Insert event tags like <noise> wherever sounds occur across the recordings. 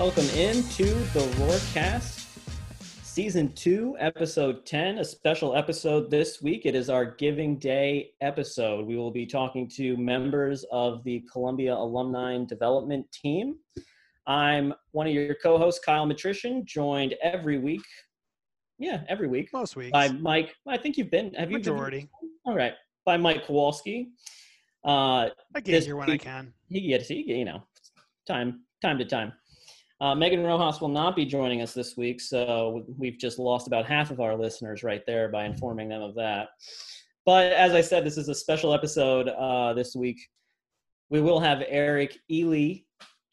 Welcome into the Roarcast, Season 2, Episode 10, a special episode this week. It is our Giving Day episode. We will be talking to members of the Columbia Alumni Development Team. I'm one of your co hosts, Kyle Matrician, joined every week. Yeah, every week. Most weeks. By Mike. I think you've been. Have you Majority. All right. By Mike Kowalski. Uh, I get here when I week- can. he gets he you know time time to time uh, megan rojas will not be joining us this week so we've just lost about half of our listeners right there by informing them of that. But as i said this is a special episode uh, this week. We will have eric ely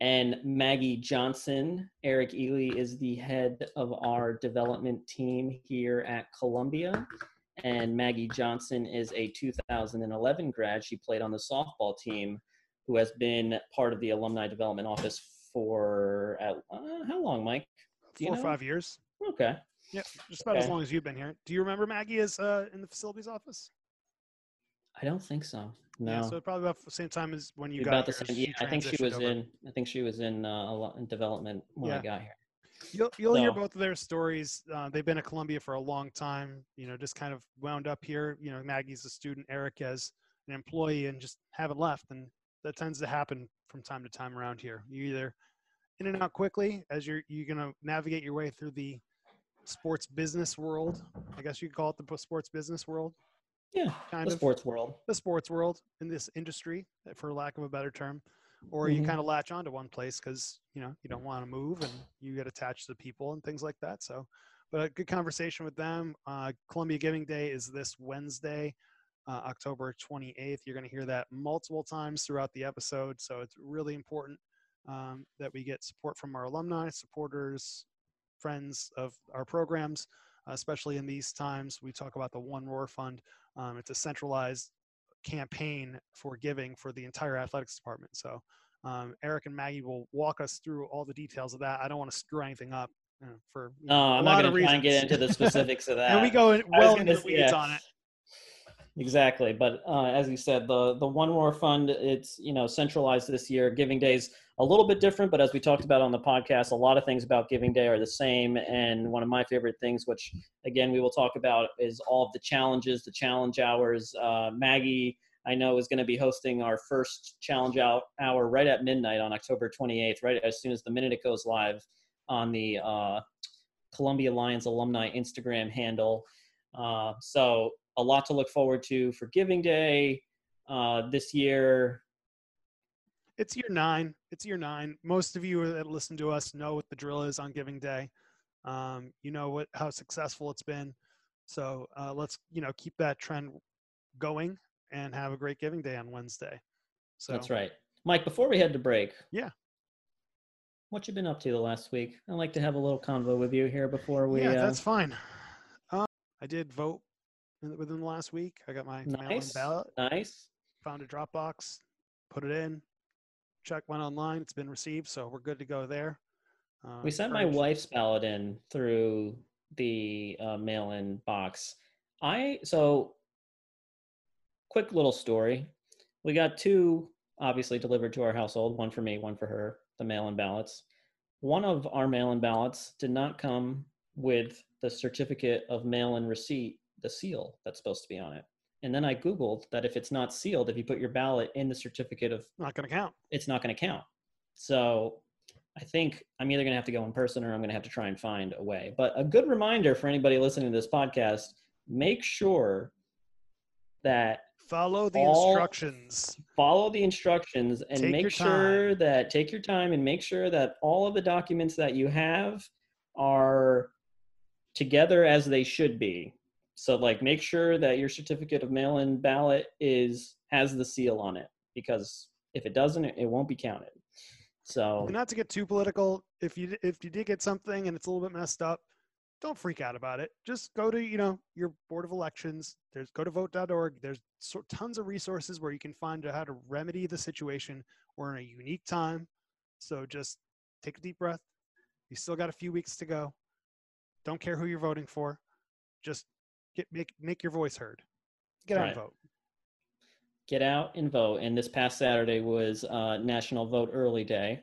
and maggie johnson. Eric ely is the head of our development team here at columbia and maggie johnson is a 2011 grad. She played on the softball team who has been part of the alumni development office for uh, uh, how long, Mike? Do Four or know? five years. Okay. Yeah, just about as long as you've been here. Do you remember Maggie is uh, in the facilities office? I don't think so. No. Yeah, so probably about the same time as when you about got the here. same. Yeah, I think she was over. in. I think she was in, uh, a lot in development when I got here. You'll you'll hear both of their stories. Uh, they've been at Columbia for a long time. You know, just kind of wound up here. You know, Maggie's a student, Eric as an employee, and just haven't left. And that tends to happen from time to time around here. You either in and out quickly as you're you're gonna navigate your way through the sports business world. I guess you could call it the sports business world. Yeah. Kind the of sports world. the sports world in this industry, for lack of a better term, or you Mhm. kind of latch onto one place because you know you don't want to move and you get attached to people and things like that. So, but a good conversation with them. Uh, Columbia Giving Day is this Wednesday, uh, October 28th. You're going to hear that multiple times throughout the episode. So it's really important um, that we get support from our alumni, supporters, friends of our programs, especially in these times. We talk about the One Roar Fund. Um, it's a centralized campaign for giving for the entire athletics department. So um, Eric and Maggie will walk us through all the details of that. I don't want to screw anything up you know, for you No, know, I'm a not going to try and get into the specifics of that. <laughs> and we go well into the weeds yeah. on it. Exactly, but uh, as you said, the the One Roar Fund it's you know centralized this year. Giving Day's a little bit different, but as we talked about on the podcast, a lot of things about Giving Day are the same. And one of my favorite things, which again we will talk about, is all of the challenges, the challenge hours. Uh, Maggie, I know, is going to be hosting our first challenge out hour right at midnight on October 28th, right as soon as the minute it goes live on the uh, Columbia Lions alumni Instagram handle. Uh, so a lot to look forward to for Giving Day uh, this year. It's year nine. It's year nine. Most of you that listen to us know what the drill is on Giving Day. Um, you know what how successful it's been. So uh, let's you know keep that trend going and have a great Giving Day on Wednesday. So That's right, Mike. Before we head to break, Yeah. what you been up to the last week? I like to have a little convo with you here before we. yeah, uh, that's fine. Um, I did vote within the last week. I got my mail-in nice, ballot. nice. Found a Dropbox, put it in. Check went online. It's been received, so we're good to go there. Uh, We sent my wife's ballot in through the uh, mail-in box. I so quick little story. We got two obviously delivered to our household, one for me, one for her, the mail-in ballots. One of our mail-in ballots did not come with the certificate of mail-in receipt, the seal that's supposed to be on it. And then I googled that if it's not sealed, if you put your ballot in the certificate of Not going to count. it's not going to count. So I think I'm either going to have to go in person or I'm going to have to try and find a way. But a good reminder for anybody listening to this podcast make sure that Follow the All- instructions. follow the instructions and Take make sure time. that take your time and make sure that all of the documents that you have are together as they should be. So like make sure that your certificate of mail-in ballot is has the seal on it because if it doesn't it, won't be counted. So not to get too political, if you if you did get something and it's a little bit messed up, don't freak out about it. Just go to you know your board of elections. There's go to vote.org. There's so, tons of resources where you can find how to remedy the situation. We're in a unique time, so just take a deep breath. You still got a few weeks to go. Don't care who you're voting for. Just get make make your voice heard. Get out Right. and vote. get out and vote. And this past Saturday was uh, National Vote Early Day.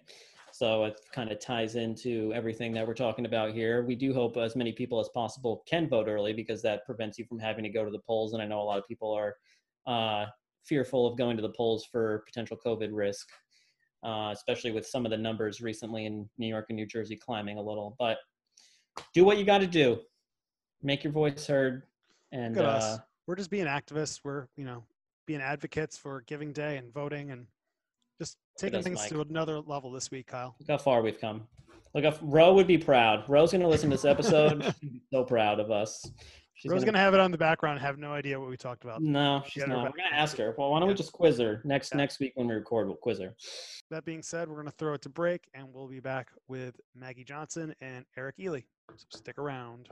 So it kind of ties into everything that we're talking about here. We do hope as many people as possible can vote early because that prevents you from having to go to the polls. And I know a lot of people are uh, fearful of going to the polls for potential COVID risk, uh, especially with some of the numbers recently in New York and New Jersey climbing a little. But do what you got to do, make your voice heard, and uh, we're just being activists. We're you know being advocates for Giving Day and voting and just taking things Mike. to another level this week, Kyle. Look how far we've come. Look, if Ro would be proud. Ro's going to listen to this episode. <laughs> so proud of us. She's Ro's going to have it on the background. Have no idea what we talked about. No, she's not. We're going to ask her. Well, why don't yeah. we just quiz her next yeah. next week when we record? We'll quiz her. That being said, we're going to throw it to break, and we'll be back with Maggie Johnson and Eric Ely. So stick around.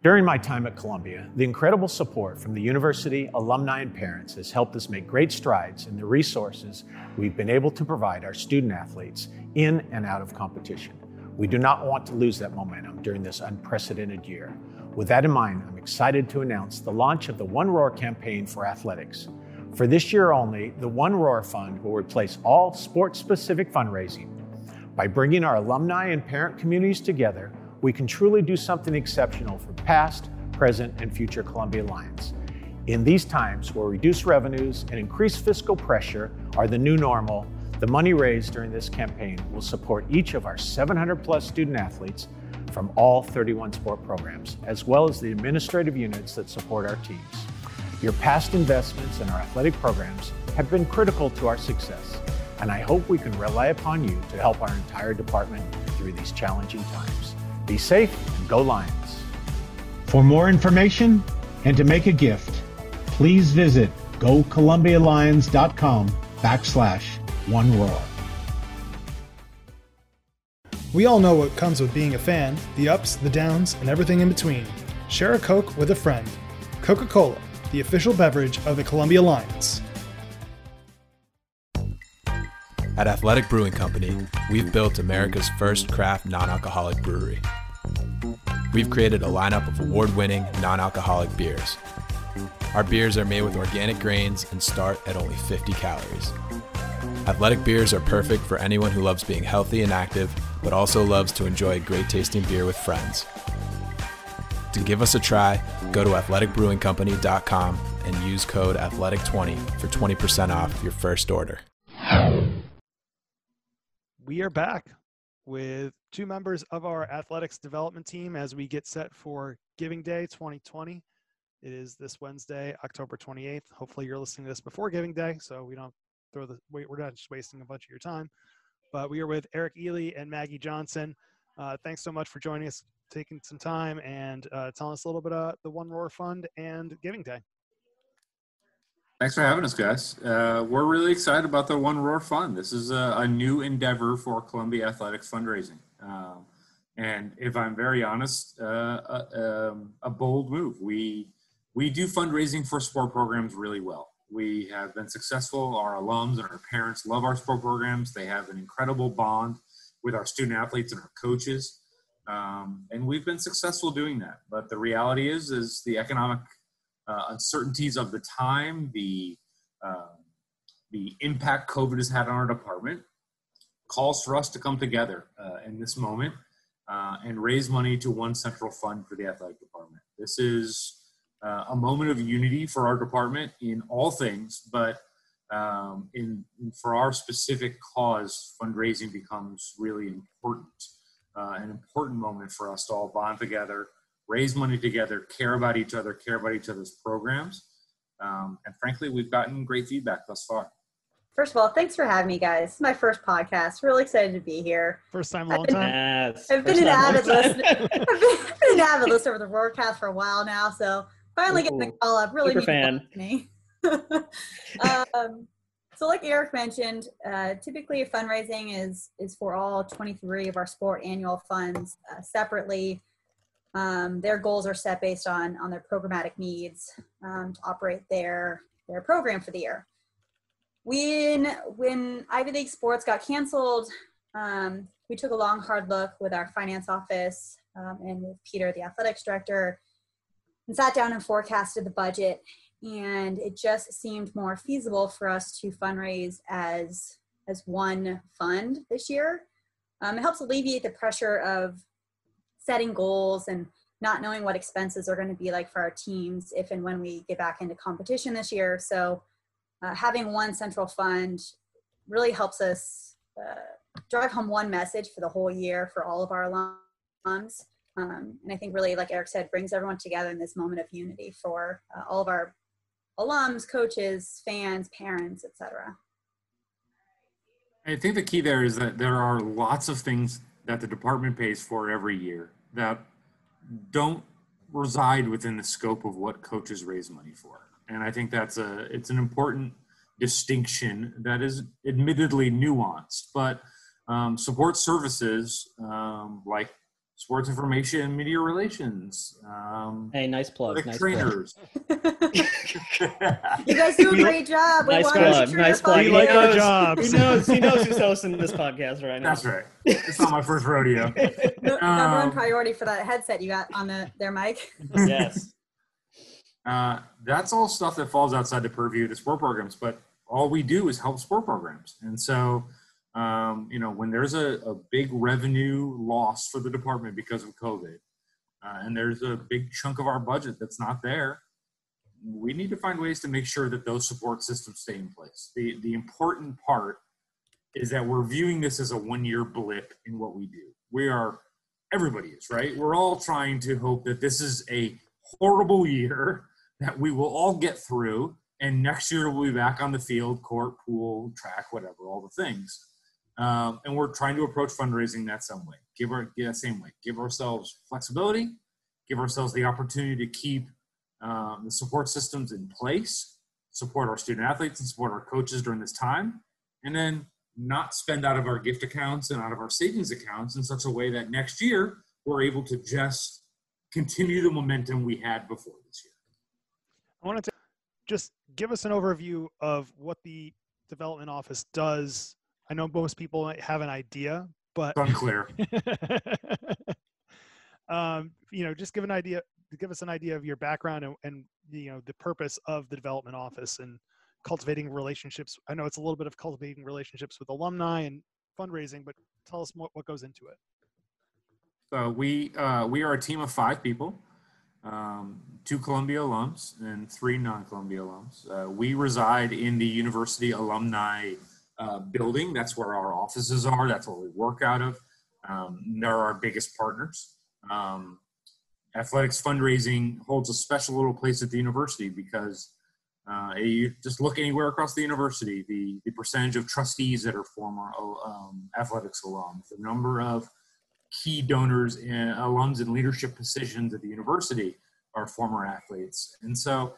During my time at Columbia, the incredible support from the university, alumni, and parents has helped us make great strides in the resources we've been able to provide our student athletes in and out of competition. We do not want to lose that momentum during this unprecedented year. With that in mind, I'm excited to announce the launch of the One Roar campaign for athletics. For this year only, the One Roar Fund will replace all sports specific fundraising. By bringing our alumni and parent communities together, we can truly do something exceptional for past, present, and future Columbia Lions. In these times where reduced revenues and increased fiscal pressure are the new normal, the money raised during this campaign will support each of our 700 plus student athletes from all 31 sport programs, as well as the administrative units that support our teams. Your past investments in our athletic programs have been critical to our success, and I hope we can rely upon you to help our entire department through these challenging times. Be safe and go Lions. For more information and to make a gift, please visit gocolumbialions.com backslash one roar. We all know what comes with being a fan the ups, the downs, and everything in between. Share a Coke with a friend. Coca Cola, the official beverage of the Columbia Lions. At Athletic Brewing Company, we've built America's first craft non alcoholic brewery. We've created a lineup of award winning non alcoholic beers. Our beers are made with organic grains and start at only 50 calories. Athletic beers are perfect for anyone who loves being healthy and active, but also loves to enjoy great tasting beer with friends. To give us a try, go to athleticbrewingcompany.com and use code ATHLETIC20 for 20% off your first order we are back with two members of our athletics development team as we get set for Giving Day 2020. It is this Wednesday, October 28th. Hopefully, you're listening to this before Giving Day, so we don't throw the wait. We're not just wasting a bunch of your time. But we are with Eric Ely and Maggie Johnson. Uh, thanks so much for joining us, taking some time, and uh, telling us a little bit about the One Roar Fund and Giving Day. Thanks for having us, guys. Uh, we're really excited about the One Roar Fund. This is a, a new endeavor for Columbia Athletics fundraising. Um, and if I'm very honest, uh, a, uh, um, a, bold move. We, we do fundraising for sport programs really well. We have been successful. Our alums and our parents love our sport programs. They have an incredible bond with our student athletes and our coaches. Um, and we've been successful doing that. But the reality is, is the economic uh, uncertainties of the time, the uh, the impact COVID has had on our department, calls for us to come together uh, in this moment uh, and raise money to one central fund for the athletic department. This is uh, a moment of unity for our department in all things, but um, in, for our specific cause, fundraising becomes really important. Uh, an important moment for us to all bond together raise money together, care about each other, care about each other's programs. Um, and frankly, we've gotten great feedback thus far. First of all, thanks for having me, guys. My first podcast. Really excited to be here. First time, long time. Yes. <laughs> I've been an avid listener. I've been, an avid listener of the broadcast for a while now, so finally Ooh, getting the call up really super fan. me. <laughs> um, so, like Eric mentioned, uh, typically fundraising is is for all 23 of our sport annual funds uh, separately. Um, their goals are set based on on their programmatic needs um, to operate their their program for the year. When when Ivy League sports got canceled, um, we took a long hard look with our finance office um, and with Peter, the athletics director, and sat down and forecasted the budget. And it just seemed more feasible for us to fundraise as as one fund this year. Um, it helps alleviate the pressure of setting goals and not knowing what expenses are going to be like for our teams if and when we get back into competition this year. So uh, having one central fund really helps us uh, drive home one message for the whole year for all of our alums. Um, and I think really, like Eric said, brings everyone together in this moment of unity for uh, all of our alums, coaches, fans, parents, etc. I think the key there is that there are lots of things that the department pays for every year that don't reside within the scope of what coaches raise money for. And I think that's a it's an important distinction that is admittedly nuanced, but um, support services um, like sports information and media relations. Um, hey, nice plug. nice trainers. <laughs> you guys do a great job. We Nice plug, sure nice plug. We fun. like our jobs. He knows. He knows who's hosting this <laughs> podcast right now. That's right. It's not my first rodeo. <laughs> No- Number one Um, priority for that headset you got on the their mic. yes. Uh, that's all stuff that falls outside the purview of the sport programs, but all we do is help sport programs. And so, um, you know, when there's a, a big revenue loss for the department because of COVID, uh, and there's a big chunk of our budget that's not there, we need to find ways to make sure that those support systems stay in place. The, the important part is that we're viewing this as a one year blip in what we do. We are, everybody is, right? We're all trying to hope that this is a horrible year <laughs> that we will all get through and next year we'll be back on the field court pool track whatever all the things um, and we're trying to approach fundraising that some way. Give our yeah, same way. Give ourselves flexibility. Give ourselves the opportunity to keep um, the support systems in place. Support our student athletes and support our coaches during this time. And then not spend out of our gift accounts and out of our savings accounts in such a way that next year we're able to just continue the momentum we had before this year. I wanted to just give us an overview of what the development office does. I know most people might have an idea, but it's unclear <laughs> um, you know, just give an idea, give us an idea of your background and, and you know the purpose of the development office and cultivating relationships. I know it's a little bit of cultivating relationships with alumni and fundraising, but tell us what, what goes into it. So we uh, we are a team of five people, um, two Columbia alums and three non-Columbia alums. Uh, we reside in the university alumni uh, building. That's where our offices are. That's where we work out of. Um, they're our biggest partners. Um, athletics fundraising holds a special little place at the university because uh, you just look anywhere across the university, the, the percentage of trustees that are former um, athletics alums, the number of key donors and alums in leadership positions at the university are former athletes. And so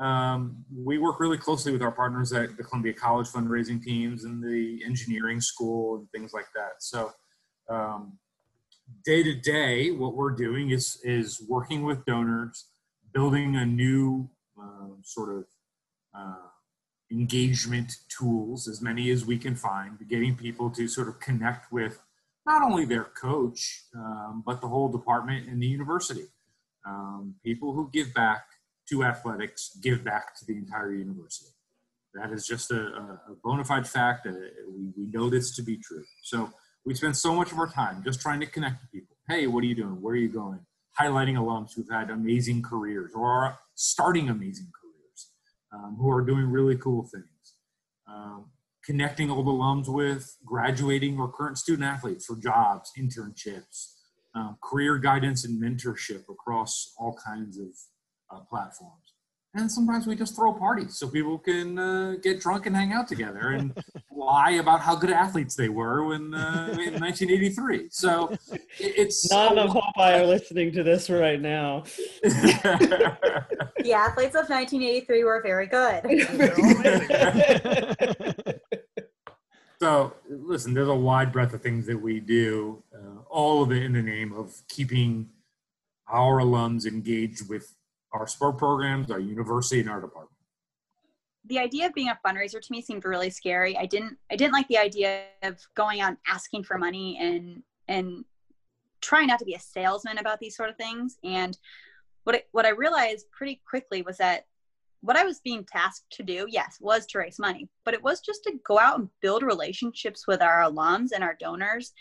um, we work really closely with our partners at the Columbia College fundraising teams and the engineering school and things like that. So day to day, what we're doing is is working with donors, building a new uh, sort of uh, engagement tools, as many as we can find, getting people to sort of connect with not only their coach, um, but the whole department and the university. Um, people who give back to athletics give back to the entire university. That is just a, a, bona fide fact. We, we know this to be true. So we spend so much of our time just trying to connect to people. Hey, what are you doing? Where are you going? Highlighting alums who've had amazing careers or are starting amazing careers, um, who are doing really cool things. Um, connecting old alums with graduating or current student athletes for jobs, internships, um, career guidance and mentorship across all kinds of uh, platforms. And sometimes we just throw parties so people can uh, get drunk and hang out together and <laughs> lie about how good athletes they were when uh, in 1983. So it- it's Not so- enough Popeye are listening to this right now. <laughs> The athletes of 1983 were very good. <laughs> So, listen, there's a wide breadth of things that we do, uh, all of it in the name of keeping our alums engaged with our sport programs, our university, and our department. the idea of being a fundraiser to me seemed really scary. I didn't I didn't like the idea of going out asking for money and and trying not to be a salesman about these sort of things. And what I, what I realized pretty quickly was that what I was being tasked to do, yes, was to raise money, but it was just to go out and build relationships with our alums and our donors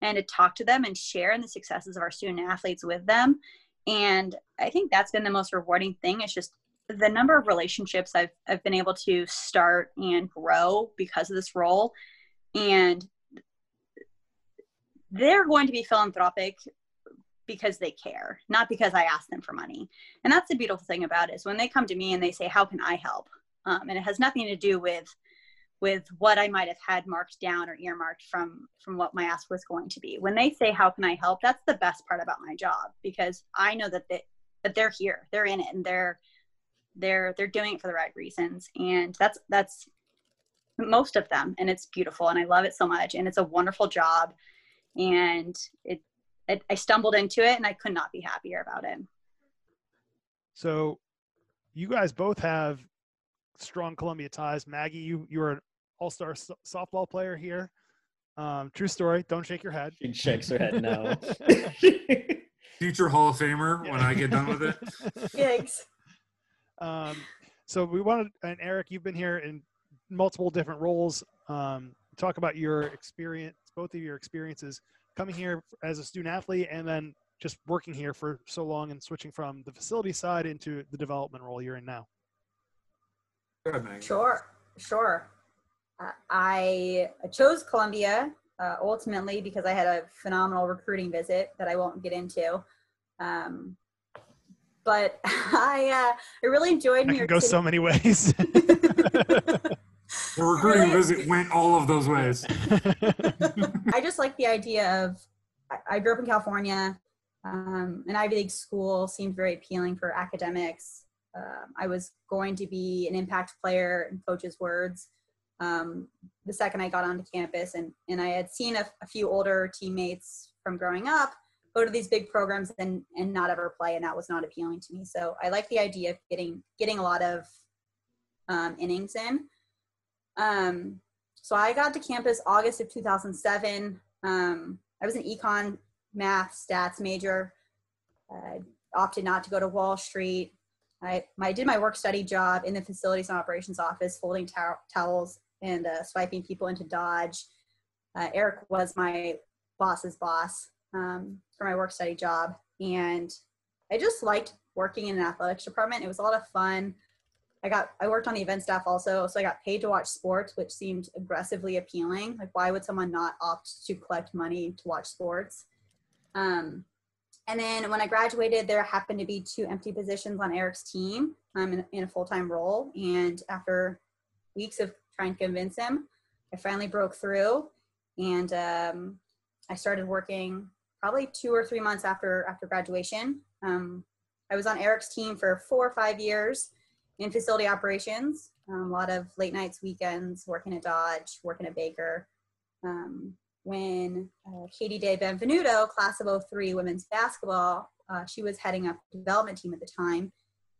and to talk to them and share in the successes of our student athletes with them. And I think that's been the most rewarding thing. It's just the number of relationships I've, I've been able to start and grow because of this role. And they're going to be philanthropic because they care, not because I ask them for money. And that's the beautiful thing about it is when they come to me and they say, "How can I help?" Um, and it has nothing to do with with what I might have had marked down or earmarked from from what my ask was going to be. When they say, "How can I help?" That's the best part about my job because I know that they that they're here, they're in it, and they're they're they're doing it for the right reasons. And that's that's most of them, and it's beautiful, and I love it so much, and it's a wonderful job, and it I, I stumbled into it and I could not be happier about it. So, you guys both have strong Columbia ties. Maggie, you you are an all-star so- softball player here. Um, true story. Don't shake your head. She shakes her head no. <laughs> Future Hall of Famer when I get done with it. <laughs> Yikes. Um, so we wanted, and Eric, you've been here in multiple different roles. Um, talk about your experience, both of your experiences coming here as a student athlete and then just working here for so long and switching from the facility side into the development role you're in now. Go ahead, Maggie. Sure, sure. Uh, I chose Columbia uh, ultimately because I had a phenomenal recruiting visit that I won't get into. Um, but <laughs> I uh, I really enjoyed That New can York go City. so many ways. The recruiting Really? visit went all of those ways. <laughs> I just like the idea of. I, I grew up in California. Um, an Ivy League school seemed very appealing for academics. Um, I was going to be an impact player, in coach's words, um, the second I got onto campus, and and I had seen a, a few older teammates from growing up go to these big programs and and not ever play, and that was not appealing to me. So I like the idea of getting getting a lot of um, innings in. Um, so I got to campus August of 2007. Um, I was an econ, math, stats major. I opted not to go to Wall Street. I, I did my work study job in the facilities and operations office, folding tow- towels and uh, swiping people into Dodge. Uh, Eric was my boss's boss um, for my work study job. And I just liked working in an athletics department. It was a lot of fun. I got I worked on the event staff also, so I got paid to watch sports, which seemed aggressively appealing. Like, why would someone not opt to collect money to watch sports? Um, and then when I graduated, there happened to be two empty positions on Eric's team um, in, in a full time role. And after weeks of trying to convince him, I finally broke through, and um, I started working probably two or three months after after graduation. Um, I was on Eric's team for four or five years in facility operations. Um, a lot of late nights, weekends, working at Dodge, working at Baker. Um, when uh, Katie Day Benvenuto, class of 03 women's basketball, uh, she was heading up the development team at the time,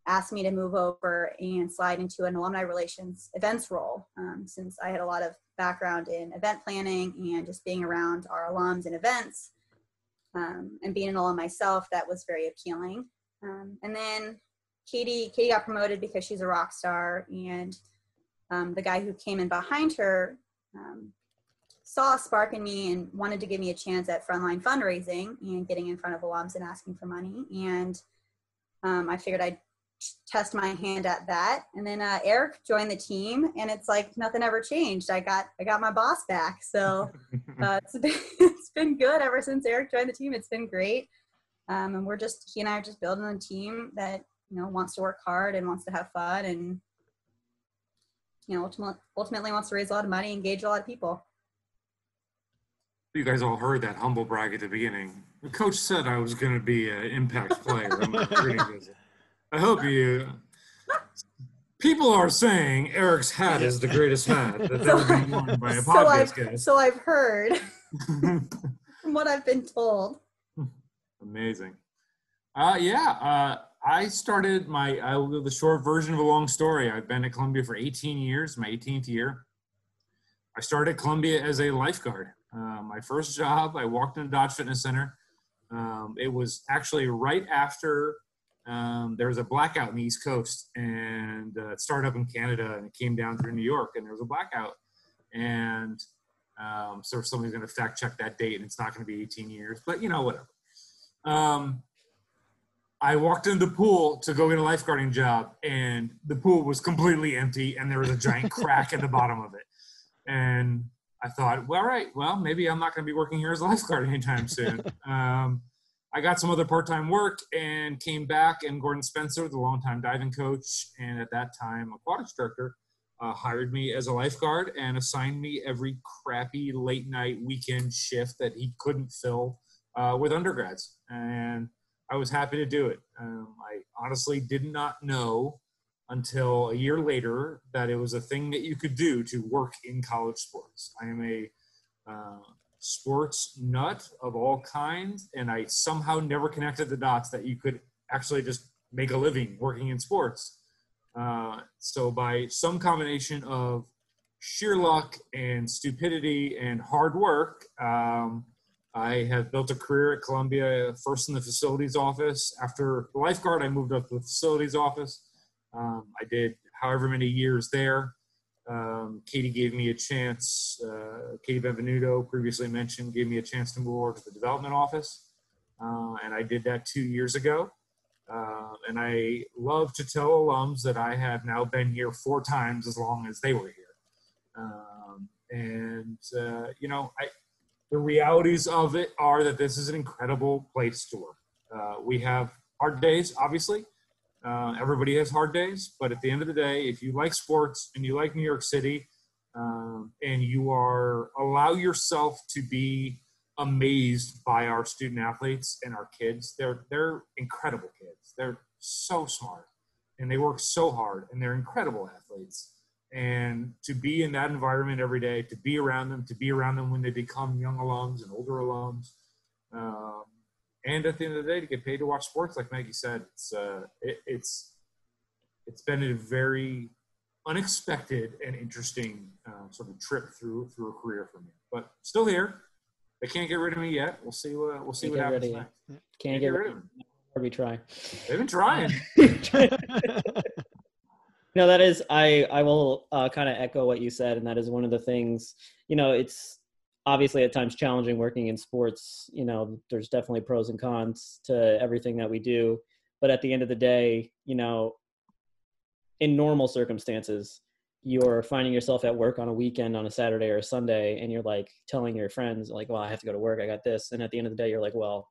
asked me to move over and slide into an alumni relations events role um, since I had a lot of background in event planning and just being around our alums and events. Um, and being an alum myself, that was very appealing. Um, and then Katie, Katie got promoted because she's a rock star, and um, the guy who came in behind her um, saw a spark in me and wanted to give me a chance at frontline fundraising and getting in front of alums and asking for money. And um, I figured I'd test my hand at that. And then uh, Eric joined the team, and it's like nothing ever changed. I got I got my boss back, so <laughs> uh, it's been <laughs> it's been good ever since Eric joined the team. It's been great, um, and we're just he and I are just building a team that you know wants to work hard and wants to have fun and you know ultimately, ultimately wants to raise a lot of money engage a lot of people You guys all heard that humble brag at the beginning. The coach said I was going to be an impact player. on my recruiting visit. I hope you. People are saying Eric's hat is the greatest hat that ever been <laughs> worn by a so podcast I've, guest. so I've heard <laughs> from what I've been told Amazing. Uh, yeah, uh, I started my, I will go the short version of a long story. I've been at Columbia for 18 years, my 18th year. I started at Columbia as a lifeguard. Uh, my first job, I walked in the Dodge Fitness Center. Um, it was actually right after um, there was a blackout in the East Coast, and uh, it started up in Canada, and it came down through New York, and there was a blackout, and um, so somebody's going to fact check that date, and it's not going to be 18 years, but you know whatever. Um, I walked into the pool to go get a lifeguarding job, and the pool was completely empty, and there was a giant crack at the bottom of it. And I thought, well, all right, well, maybe I'm not going to be working here as a lifeguard anytime soon. <laughs> um, I got some other part-time work and came back, and Gordon Spencer, the longtime diving coach and at that time aquatic instructor, uh, hired me as a lifeguard and assigned me every crappy late night weekend shift that he couldn't fill uh, with undergrads. And I was happy to do it. Um, I honestly did not know until a year later that it was a thing that you could do to work in college sports. I am a uh, sports nut of all kinds, and I somehow never connected the dots that you could actually just make a living working in sports. Uh, so, by some combination of sheer luck and stupidity and hard work, um, I have built a career at Columbia, first in the facilities office. After lifeguard, I moved up to the facilities office. Um, I did however many years there. Um, Katie gave me a chance, uh, Katie Benvenuto, previously mentioned, gave me a chance to move over to the development office. Uh, and I did that two years ago. Uh, and I love to tell alums that I have now been here four times as long as they were here. Um, and, uh, you know, I, the realities of it are that this is an incredible place to work. Uh, we have hard days, obviously. Uh, everybody has hard days, but at the end of the day, if you like sports and you like New York City, um, and you are allow yourself to be amazed by our student athletes and our kids, they're they're incredible kids. They're so smart, and they work so hard, and they're incredible athletes. And to be in that environment every day, to be around them, to be around them when they become young alums and older alums, um, and at the end of the day, to get paid to watch sports, like Maggie said, it's uh, it, it's it's been a very unexpected and interesting uh, sort of trip through through a career for me. But still here. They can't get rid of me yet. We'll see. What, we'll see Can't what get happens next. you. Can't get rid of me. Or we try. They've been trying. <laughs> no that is i i will uh, kind of echo what you said and that is one of the things you know it's obviously at times challenging working in sports you know there's definitely pros and cons to everything that we do. But at the end of the day you know in normal circumstances you're finding yourself at work on a weekend on a saturday or a sunday and you're like telling your friends like well i have to go to work. I got this. And at the end of the day you're like well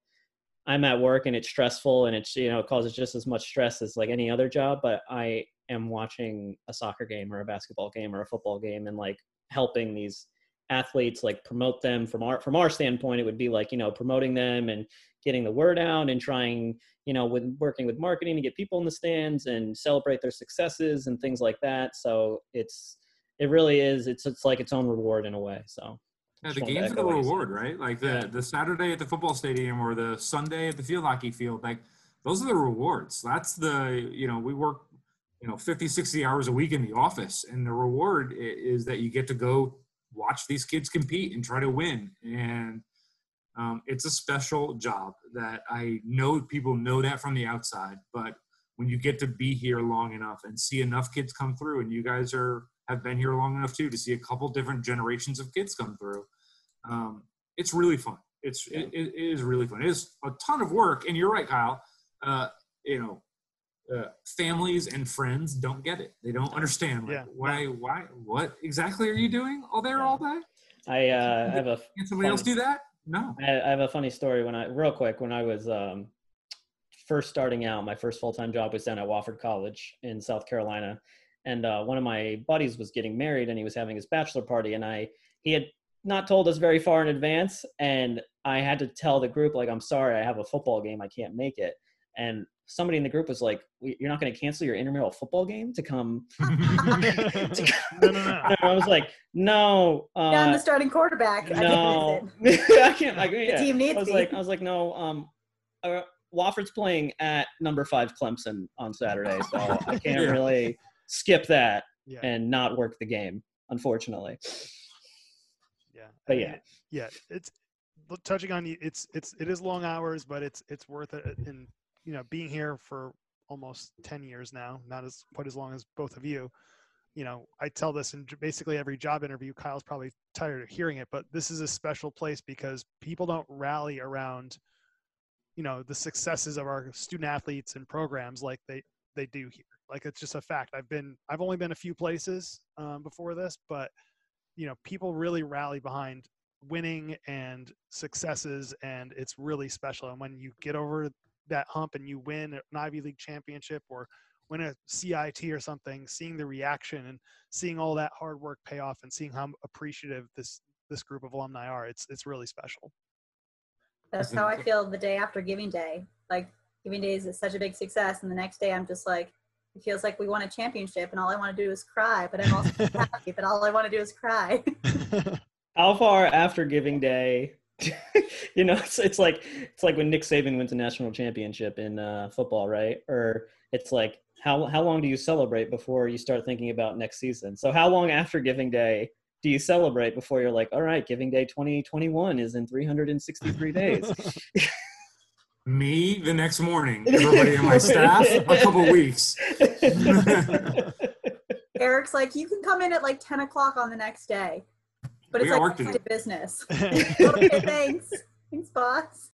i'm at work and it's stressful and it's you know it causes just as much stress as like any other job but i am watching a soccer game or a basketball game or a football game and like helping these athletes like promote them from our from our standpoint it would be like you know promoting them and getting the word out and trying you know with working with marketing to get people in the stands and celebrate their successes and things like that so it's it really is it's it's like its own reward in a way so Yeah, the game's echo the reward, right? Like the Yeah. the Saturday at the football stadium or the Sunday at the field hockey field. Like those are the rewards. That's the you know we work you know 50, 60 hours a week in the office, and the reward is that you get to go watch these kids compete and try to win. And um, it's a special job that I know people know that from the outside, but when you get to be here long enough and see enough kids come through, and you guys are have been here long enough too to see a couple different generations of kids come through, um, it's really fun. It's it, it is really fun. It is a ton of work, and you're right, Kyle. Uh, you know, uh, families and friends don't get it. They don't understand. Like, Yeah. Why? Why? What exactly are you doing all there all day? i uh have a Can somebody else do that? No. I, I have a funny story when I real quick when I was um, first starting out. My first full time job was down at Wofford College in South Carolina, and uh, one of my buddies was getting married, and he was having his bachelor party, and I he had not told us very far in advance, and I had to tell the group like, "I'm sorry, I have a football game, I can't make it." And somebody in the group was like, "You're not going to cancel your intramural football game to come?" <laughs> <laughs> to come. no, no, no. <laughs> I was like, "No." Uh, Yeah, I'm the starting quarterback. I no, can't. I can't. Like, yeah. team needs I was me. like, I was like, no. Um, uh, Wofford's playing at number five Clemson on Saturday, so I can't Yeah. really skip that Yeah, and not work the game, unfortunately. yeah. but yeah. yeah. It's touching on the- it's it's it is long hours, but it's it's worth it. And you know, being here for almost 10 years now, not as quite as long as both of you. You know, I tell this in basically every job interview. Kyle's probably tired of hearing it, but this is a special place because people don't rally around, you know, the successes of our student athletes and programs like they they do here. Like it's just a fact. I've been I've only been a few places um, before this, but you know, people really rally behind winning and successes, and it's really special. And when you get over that hump and you win an Ivy League championship or win a CIT or something, seeing the reaction and seeing all that hard work pay off and seeing how appreciative this this group of alumni are, it's it's really special. That's how I feel the day after Giving Day. Like Giving Day is such a big success, and the next day I'm just like, it feels like we won a championship, and all I want to do is cry. But I'm also <laughs> happy, but all I want to do is cry. <laughs> <laughs> How far after Giving Day? <laughs> you know, it's, it's like it's like when Nick Saban wins a national championship in uh, football, right? Or it's like how how long do you celebrate before you start thinking about next season? So how long after Giving Day do you celebrate before you're like, all right, Giving Day 2021 is in 363 days? <laughs> Me the next morning. <laughs> Everybody in my staff, a couple weeks. Eric's like, you can come in at like 10 o'clock on the next day, but We it's like work to back do. to business. <laughs> okay, thanks, thanks, boss.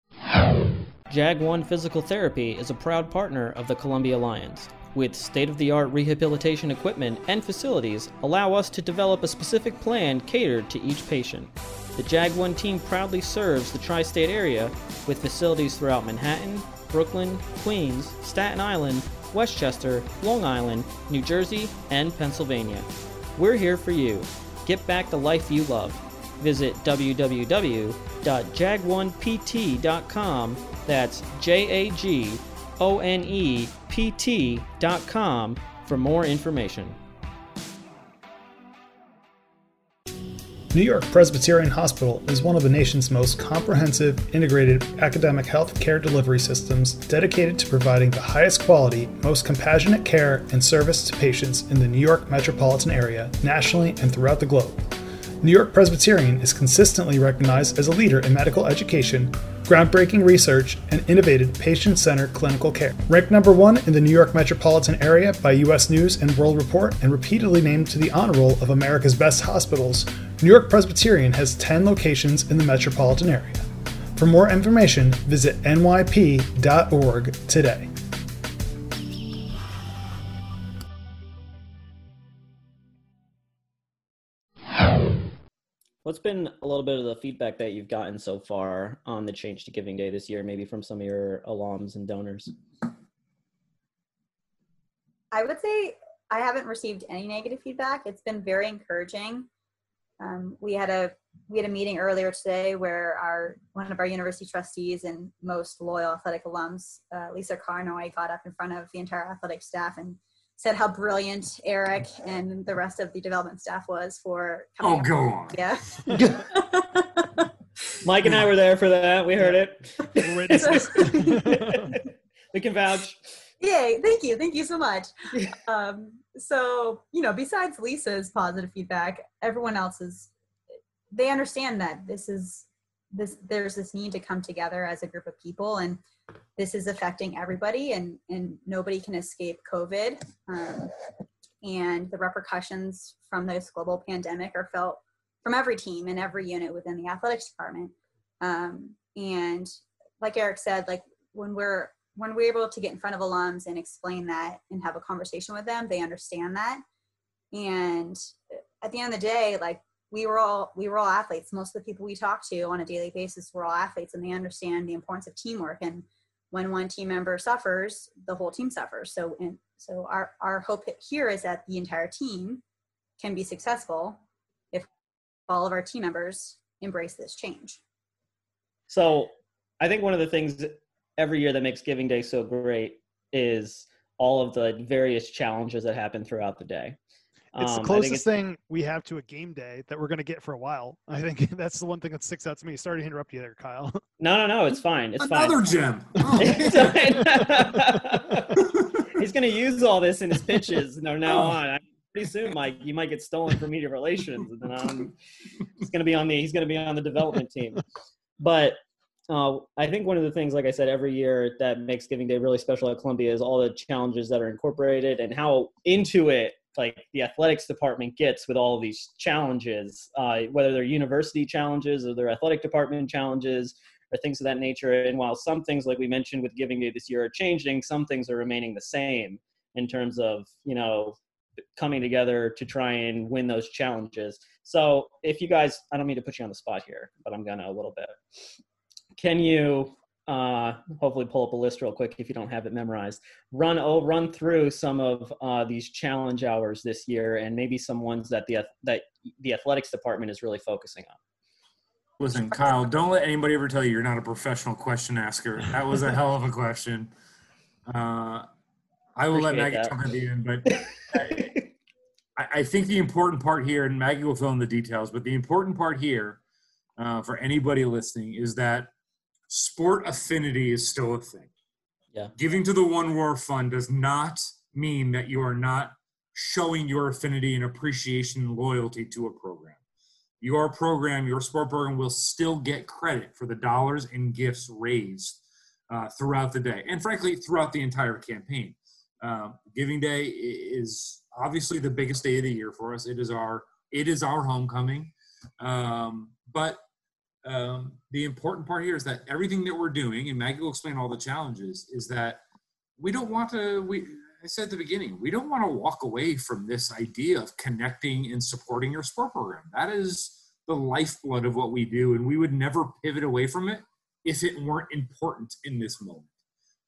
Jag One Physical Therapy is a proud partner of the Columbia Lions. With state of the art rehabilitation equipment and facilities, allow us to develop a specific plan catered to each patient. The Jag One team proudly serves the tri state area with facilities throughout Manhattan, Brooklyn, Queens, Staten Island, Westchester, Long Island, New Jersey, and Pennsylvania. We're here for you. Get back the life you love. Visit www.jag1pt.com. That's J A G O N E P T.com for more information. New York Presbyterian Hospital is one of the nation's most comprehensive, integrated academic health care delivery systems dedicated to providing the highest quality, most compassionate care and service to patients in the New York metropolitan area, nationally, and throughout the globe. New York Presbyterian is consistently recognized as a leader in medical education, groundbreaking research, and innovative patient centered clinical care. Ranked number one in the New York metropolitan area by U.S. News and World Report, and repeatedly named to the honor roll of America's best hospitals, New York Presbyterian has 10 locations in the metropolitan area. For more information, visit nyp.org today. What's been a little bit of the feedback that you've gotten so far on the change to Giving Day this year, maybe from some of your alums and donors? I would say I haven't received any negative feedback. It's been very encouraging. Um, we had a we had a meeting earlier today where our one of our university trustees and most loyal athletic alums, uh, Lisa Carnoy, got up in front of the entire athletic staff and said how brilliant Eric and the rest of the development staff was for Oh, up- go on. Yeah. <laughs> Mike and I were there for that. We heard it. <laughs> <laughs> We can vouch. Yay, thank you. Thank you so much. Um, so, you know, besides Lisa's positive feedback, everyone else is, they understand that this is, this, there's this need to come together as a group of people and this is affecting everybody and, and nobody can escape COVID. Um, and the repercussions from this global pandemic are felt from every team and every unit within the athletics department. Um, and like Eric said, like when we're when we're able to get in front of alums and explain that and have a conversation with them, they understand that. And at the end of the day, like we were all we were all athletes. Most of the people we talk to on a daily basis were all athletes, and they understand the importance of teamwork. And when one team member suffers, the whole team suffers. So, and so our our hope here is that the entire team can be successful if all of our team members embrace this change. So I think one of the things every year that makes Giving Day so great is all of the various challenges that happen throughout the day. It's Um, the I think closest thing we have to a game day that we're going to get for a while. I think <laughs> that's the one thing that sticks out to me. Sorry to interrupt you there, Kyle. <laughs> No, no, no. It's fine. It's Another fine. gem. <laughs> Oh. It's fine. He's going to use all this in his pitches from now Oh. on. I- Pretty soon, Mike, you might get stolen from media relations, and then um, he's going to be on the he's going to be on the development team. But uh, I think one of the things, like I said, every year that makes Giving Day really special at Columbia is all the challenges that are incorporated and how into it like the athletics department gets with all these challenges, uh, whether they're university challenges or their athletic department challenges or things of that nature. And while some things, like we mentioned with Giving Day this year, are changing, some things are remaining the same in terms of you know coming together to try and win those challenges. So if you guys, I don't mean to put you on the spot here, but I'm gonna a little bit. Can you uh, hopefully pull up a list real quick if you don't have it memorized. Run oh, run through some of uh, these challenge hours this year, and maybe some ones that the that the athletics department is really focusing on. Listen, Kyle, don't let anybody ever tell you you're not a professional question asker. That was a <laughs> hell of a question. Uh, I will let Maggie jump at the end, but <laughs> I, I, think the important part here, and Maggie will fill in the details, but the important part here uh, for anybody listening is that sport affinity is still a thing. Yeah. Giving to the One Roar Fund does not mean that you are not showing your affinity and appreciation and loyalty to a program. Your program, your sport program, will still get credit for the dollars and gifts raised uh, throughout the day, and frankly, throughout the entire campaign. Um, Giving Day is obviously the biggest day of the year for us. It is our it is our homecoming, um, but um, the important part here is that everything that we're doing, and Maggie will explain all the challenges, is that we don't want to. We I said at the beginning, we don't want to walk away from this idea of connecting and supporting your sport program. That is the lifeblood of what we do, and we would never pivot away from it if it weren't important in this moment.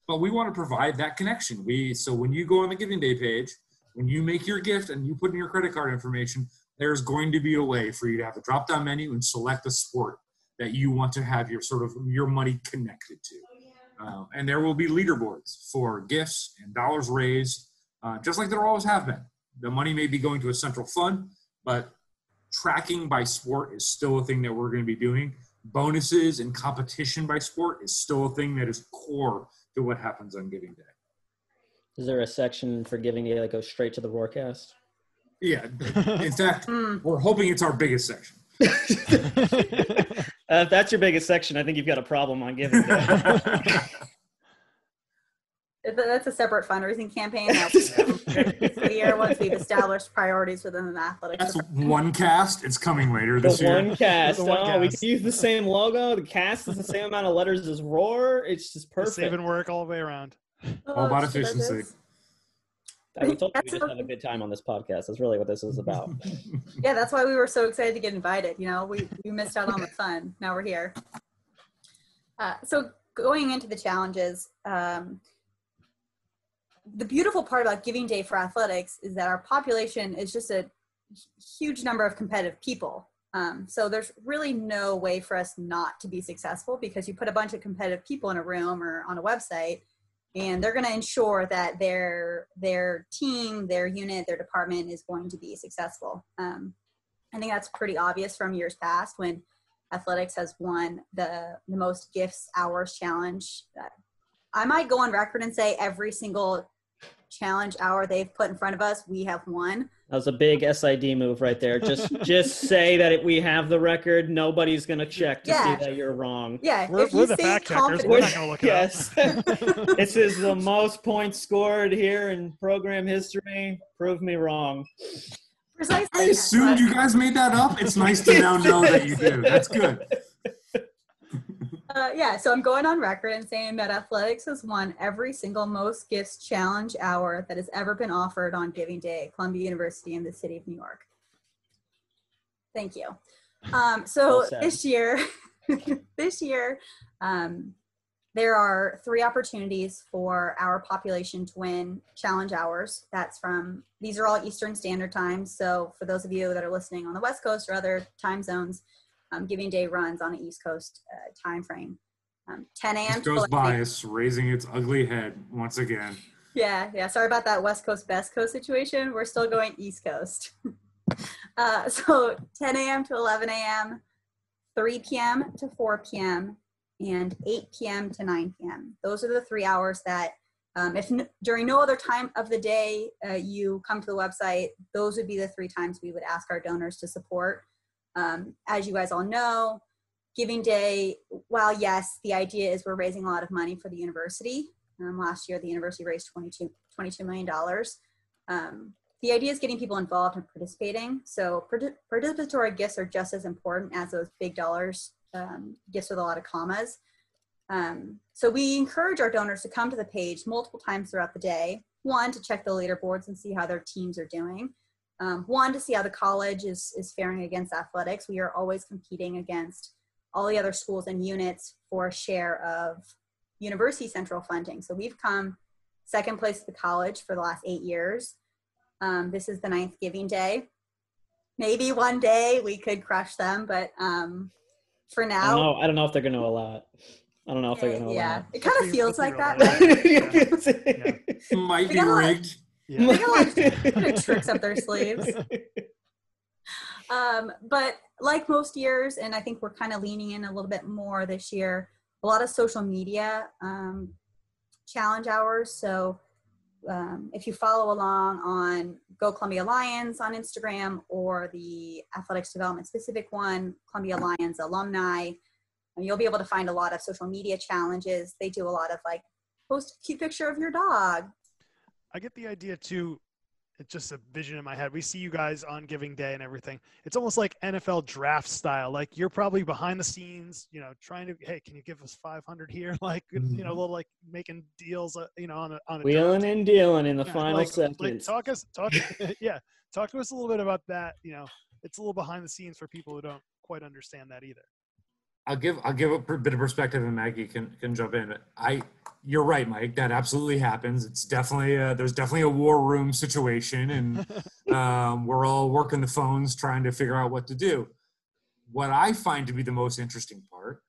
But we want to provide that connection. We so when you go on the Giving Day page, when you make your gift and you put in your credit card information, there's going to be a way for you to have a drop down menu and select a sport that you want to have your sort of your money connected to. Uh, and there will be leaderboards for gifts and dollars raised, uh, just like there always have been. The money may be going to a central fund, but tracking by sport is still a thing that we're going to be doing. Bonuses and competition by sport is still a thing that is core to what happens on Giving Day. Is there a section for Giving Day that goes straight to the broadcast? Yeah. <laughs> In fact, hmm. we're hoping it's our biggest section. <laughs> Uh, if that's your biggest section, I think you've got a problem on giving. <laughs> that's a separate fundraising campaign. That <laughs> year once we've established priorities within the athletics. That's one cast. It's coming later this the year. One cast. the one oh, cast. we can use the same logo. The cast is the same amount of letters as Roar. It's just perfect. Saving work all the way around. All about oh, efficiency. We told you we just have a good time on this podcast. That's really what this is about. <laughs> yeah, that's why we were so excited to get invited. You know, we, we missed out on the fun. Now we're here. Uh, so going into the challenges, um, the beautiful part about Giving Day for athletics is that our population is just a huge number of competitive people. Um, so there's really no way for us not to be successful because you put a bunch of competitive people in a room or on a website and they're going to ensure that their their team their unit their department is going to be successful. Um, i think that's pretty obvious from years past when athletics has won the the most gifts hours challenge. I might go on record and say every single challenge hour they've put in front of us we have won that was a big SID move right there. Just <laughs> just say that it, we have the record. Nobody's gonna check to yeah. see that you're wrong. Yeah, we're, we're the fact checkers. We're not gonna look <laughs> yes. <laughs> this is the most points scored here in program history. Prove me wrong. Precisely. I assumed you guys made that up. It's nice to now know that you do. That's good. Uh, yeah, so I'm going on record and saying that athletics has won every single most gifts challenge hour that has ever been offered on Giving Day at Columbia University in the city of New York. Thank you. Um, so well this year, <laughs> this year, um, there are three opportunities for our population to win challenge hours. That's from, these are all Eastern Standard Times. So for those of you that are listening on the West Coast or other time zones, um, Giving Day runs on the East Coast uh, time frame. Um, 10 a.m. Goes bias raising its ugly head once again. Yeah, yeah. Sorry about that West Coast, Best Coast situation. We're still going East Coast. <laughs> uh, so 10 a.m. to 11 a.m., 3 p.m. to 4 p.m., and 8 p.m. to 9 p.m. Those are the three hours that, um, if n- during no other time of the day uh, you come to the website, those would be the three times we would ask our donors to support. Um, as you guys all know, Giving Day, while yes, the idea is we're raising a lot of money for the university. Um, last year, the university raised 22, $22 million. Um, the idea is getting people involved and participating. So participatory gifts are just as important as those big dollars um, gifts with a lot of commas. Um, so we encourage our donors to come to the page multiple times throughout the day. One, to check the leaderboards and see how their teams are doing. Um, one, to see how the college is, is faring against athletics. We are always competing against all the other schools and units for a share of university central funding. So we've come second place at the college for the last eight years. Um, this is the ninth giving day. Maybe one day we could crush them, but um, for now, I don't know, I don't know if they're going to allow it. I don't know if they're going to yeah, allow it. it kind of feels like that, right? <laughs> Might be got a lot- rigged. Yeah. They got a lot of <laughs> tricks up their sleeves. Um, but like most years, and I think we're kind of leaning in a little bit more this year, a lot of social media um, challenge hours. So um, if you follow along on Go Columbia Lions on Instagram or the athletics development specific one, Columbia Lions alumni, you'll be able to find a lot of social media challenges. They do a lot of like post a cute picture of your dog. I get the idea too. It's just a vision in my head. We see you guys on Giving Day and everything. It's almost like NFL draft style. Like you're probably behind the scenes, you know, trying to, hey, can you give us 500 here? <laughs> Like, you know, a little like making deals, uh, you know, on a on a Wheeling and dealing in the Yeah, final like, seconds. Like, talk us, talk, <laughs> <laughs> yeah, talk to us a little bit about that. You know, it's a little behind the scenes for people who don't quite understand that either. I'll give I'll give a bit of perspective, and Maggie can can jump in. I you're right, Mike. That absolutely happens. It's definitely a, there's definitely a war room situation, and <laughs> um, we're all working the phones trying to figure out what to do. What I find to be the most interesting part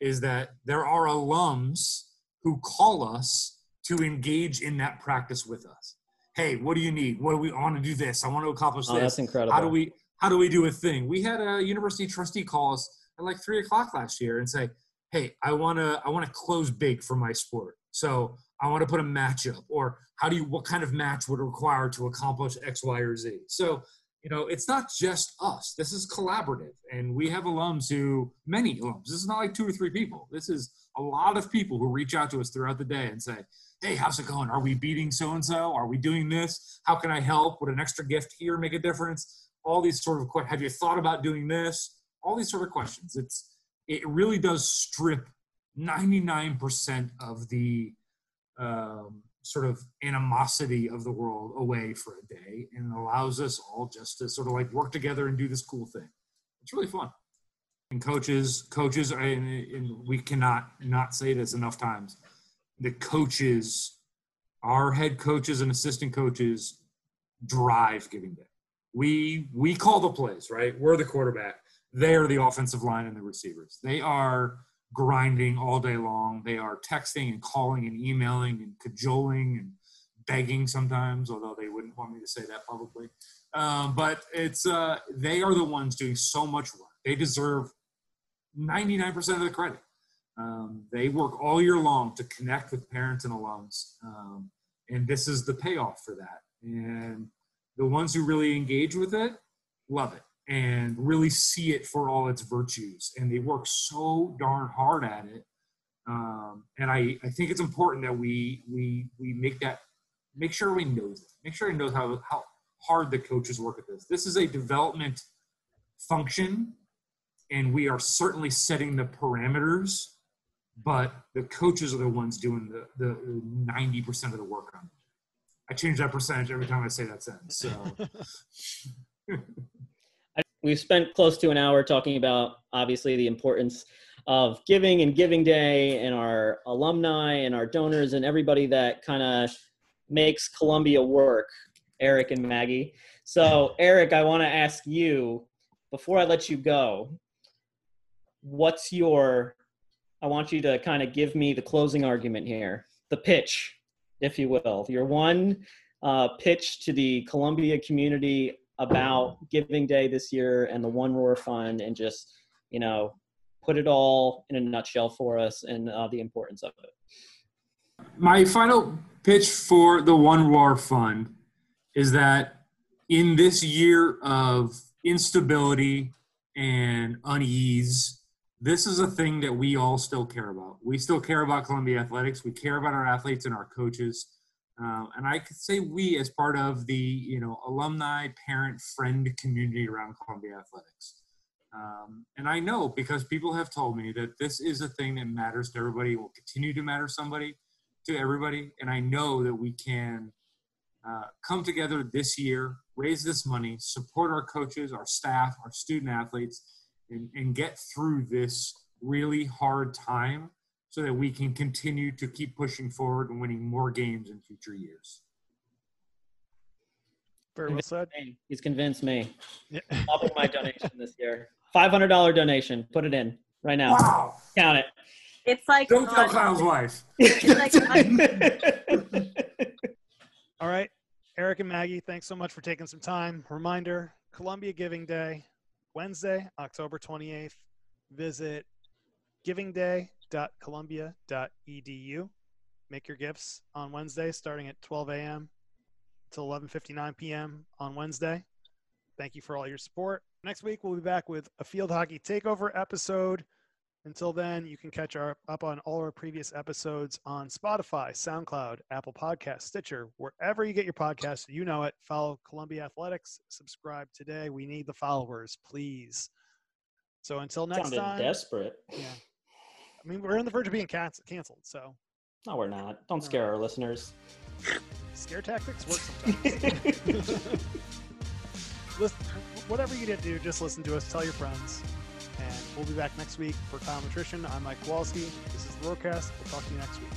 is that there are alums who call us to engage in that practice with us. Hey, what do you need? What do we want to do? This I want to accomplish Oh, this. that's incredible. How do we how do we do a thing? We had a university trustee call us at like three o'clock last year and say, "Hey, I wanna I wanna close big for my sport. So I want to put a matchup, or how do you what kind of match would require to accomplish X, Y, or Z?" So you know, it's not just us. This is collaborative, and we have alums who many alums. This is not like two or three people. This is a lot of people who reach out to us throughout the day and say, hey, how's it going? Are we beating so and so? Are we doing this? How can I help? Would an extra gift here make a difference? All these sort of questions. Have you thought about doing this? All these sort of questions. It's it really does strip 99% of the um, sort of animosity of the world away for a day and allows us all just to sort of like work together and do this cool thing. It's really fun. And coaches, coaches, and, and we cannot not say this enough times. The coaches, our head coaches and assistant coaches, drive giving day. We we call the plays, right? We're the quarterback. They are the offensive line and the receivers. They are grinding all day long. They are texting and calling and emailing and cajoling and begging sometimes, although they wouldn't want me to say that publicly. Um, but it's uh, they are the ones doing so much work. They deserve 99% of the credit. Um, they work all year long to connect with parents and alums, um, and this is the payoff for that. And the ones who really engage with it love it and really see it for all its virtues, and they work so darn hard at it. Um, and I, I think it's important that we we we make that make sure we know that make sure we know how how hard the coaches work at this. This is a development function, and we are certainly setting the parameters but the coaches are the ones doing the the ninety percent of the work on it. I change that percentage every time I say that sentence. So <laughs> We've spent close to an hour talking about obviously the importance of giving and giving day and our alumni and our donors and everybody that kind of makes Columbia work, Eric and Maggie. So, Eric, I want to ask you before I let you go, what's your I want you to kind of give me the closing argument here, the pitch, if you will. Your one uh, pitch to the Columbia community about Giving Day this year and the One Roar Fund, and just you know put it all in a nutshell for us and uh, the importance of it. my final pitch for the One Roar Fund is that in this year of instability and unease this is a thing that we all still care about. We still care about Columbia athletics. We care about our athletes and our coaches. Um, and I could say we as part of the you know alumni, parent, friend community around Columbia athletics. Um, and I know because people have told me that this is a thing that matters to everybody, will continue to matter somebody to everybody. And I know that we can uh, come together this year, raise this money, support our coaches, our staff, our student athletes, and, and get through this really hard time so that we can continue to keep pushing forward and winning more games in future years. Very well said. He's convinced me. Yeah. Double my donation this year. Five hundred dollar donation. Put it in right now. Wow! Count it. It's like Don't tell Kyle's wife. <laughs> like <laughs> All right. Eric and Maggie, thanks so much for taking some time. Reminder Columbia Giving Day, Wednesday, October 28th. Visit givingday.columbia.edu. Make your gifts on Wednesday starting at 12 a.m. till 11:59 p.m. on Wednesday. Thank you for all your support. Next week we'll be back with a field hockey takeover episode. Until then, you can catch our up on all our previous episodes on Spotify, SoundCloud, Apple Podcasts, Stitcher, wherever you get your podcasts. You know it. Follow Columbia Athletics. Subscribe today. We need the followers, please. So until next Sounded time, desperate. yeah. I mean, we're on the verge of being canc- canceled. So No, we're not. Don't scare our listeners. scare tactics work sometimes. <laughs> listen, whatever you did do, just listen to us. Tell your friends. And we'll be back next week for Kyle Nutrition. I'm Mike Kowalski. This is the Roadcast. We'll talk to you next week.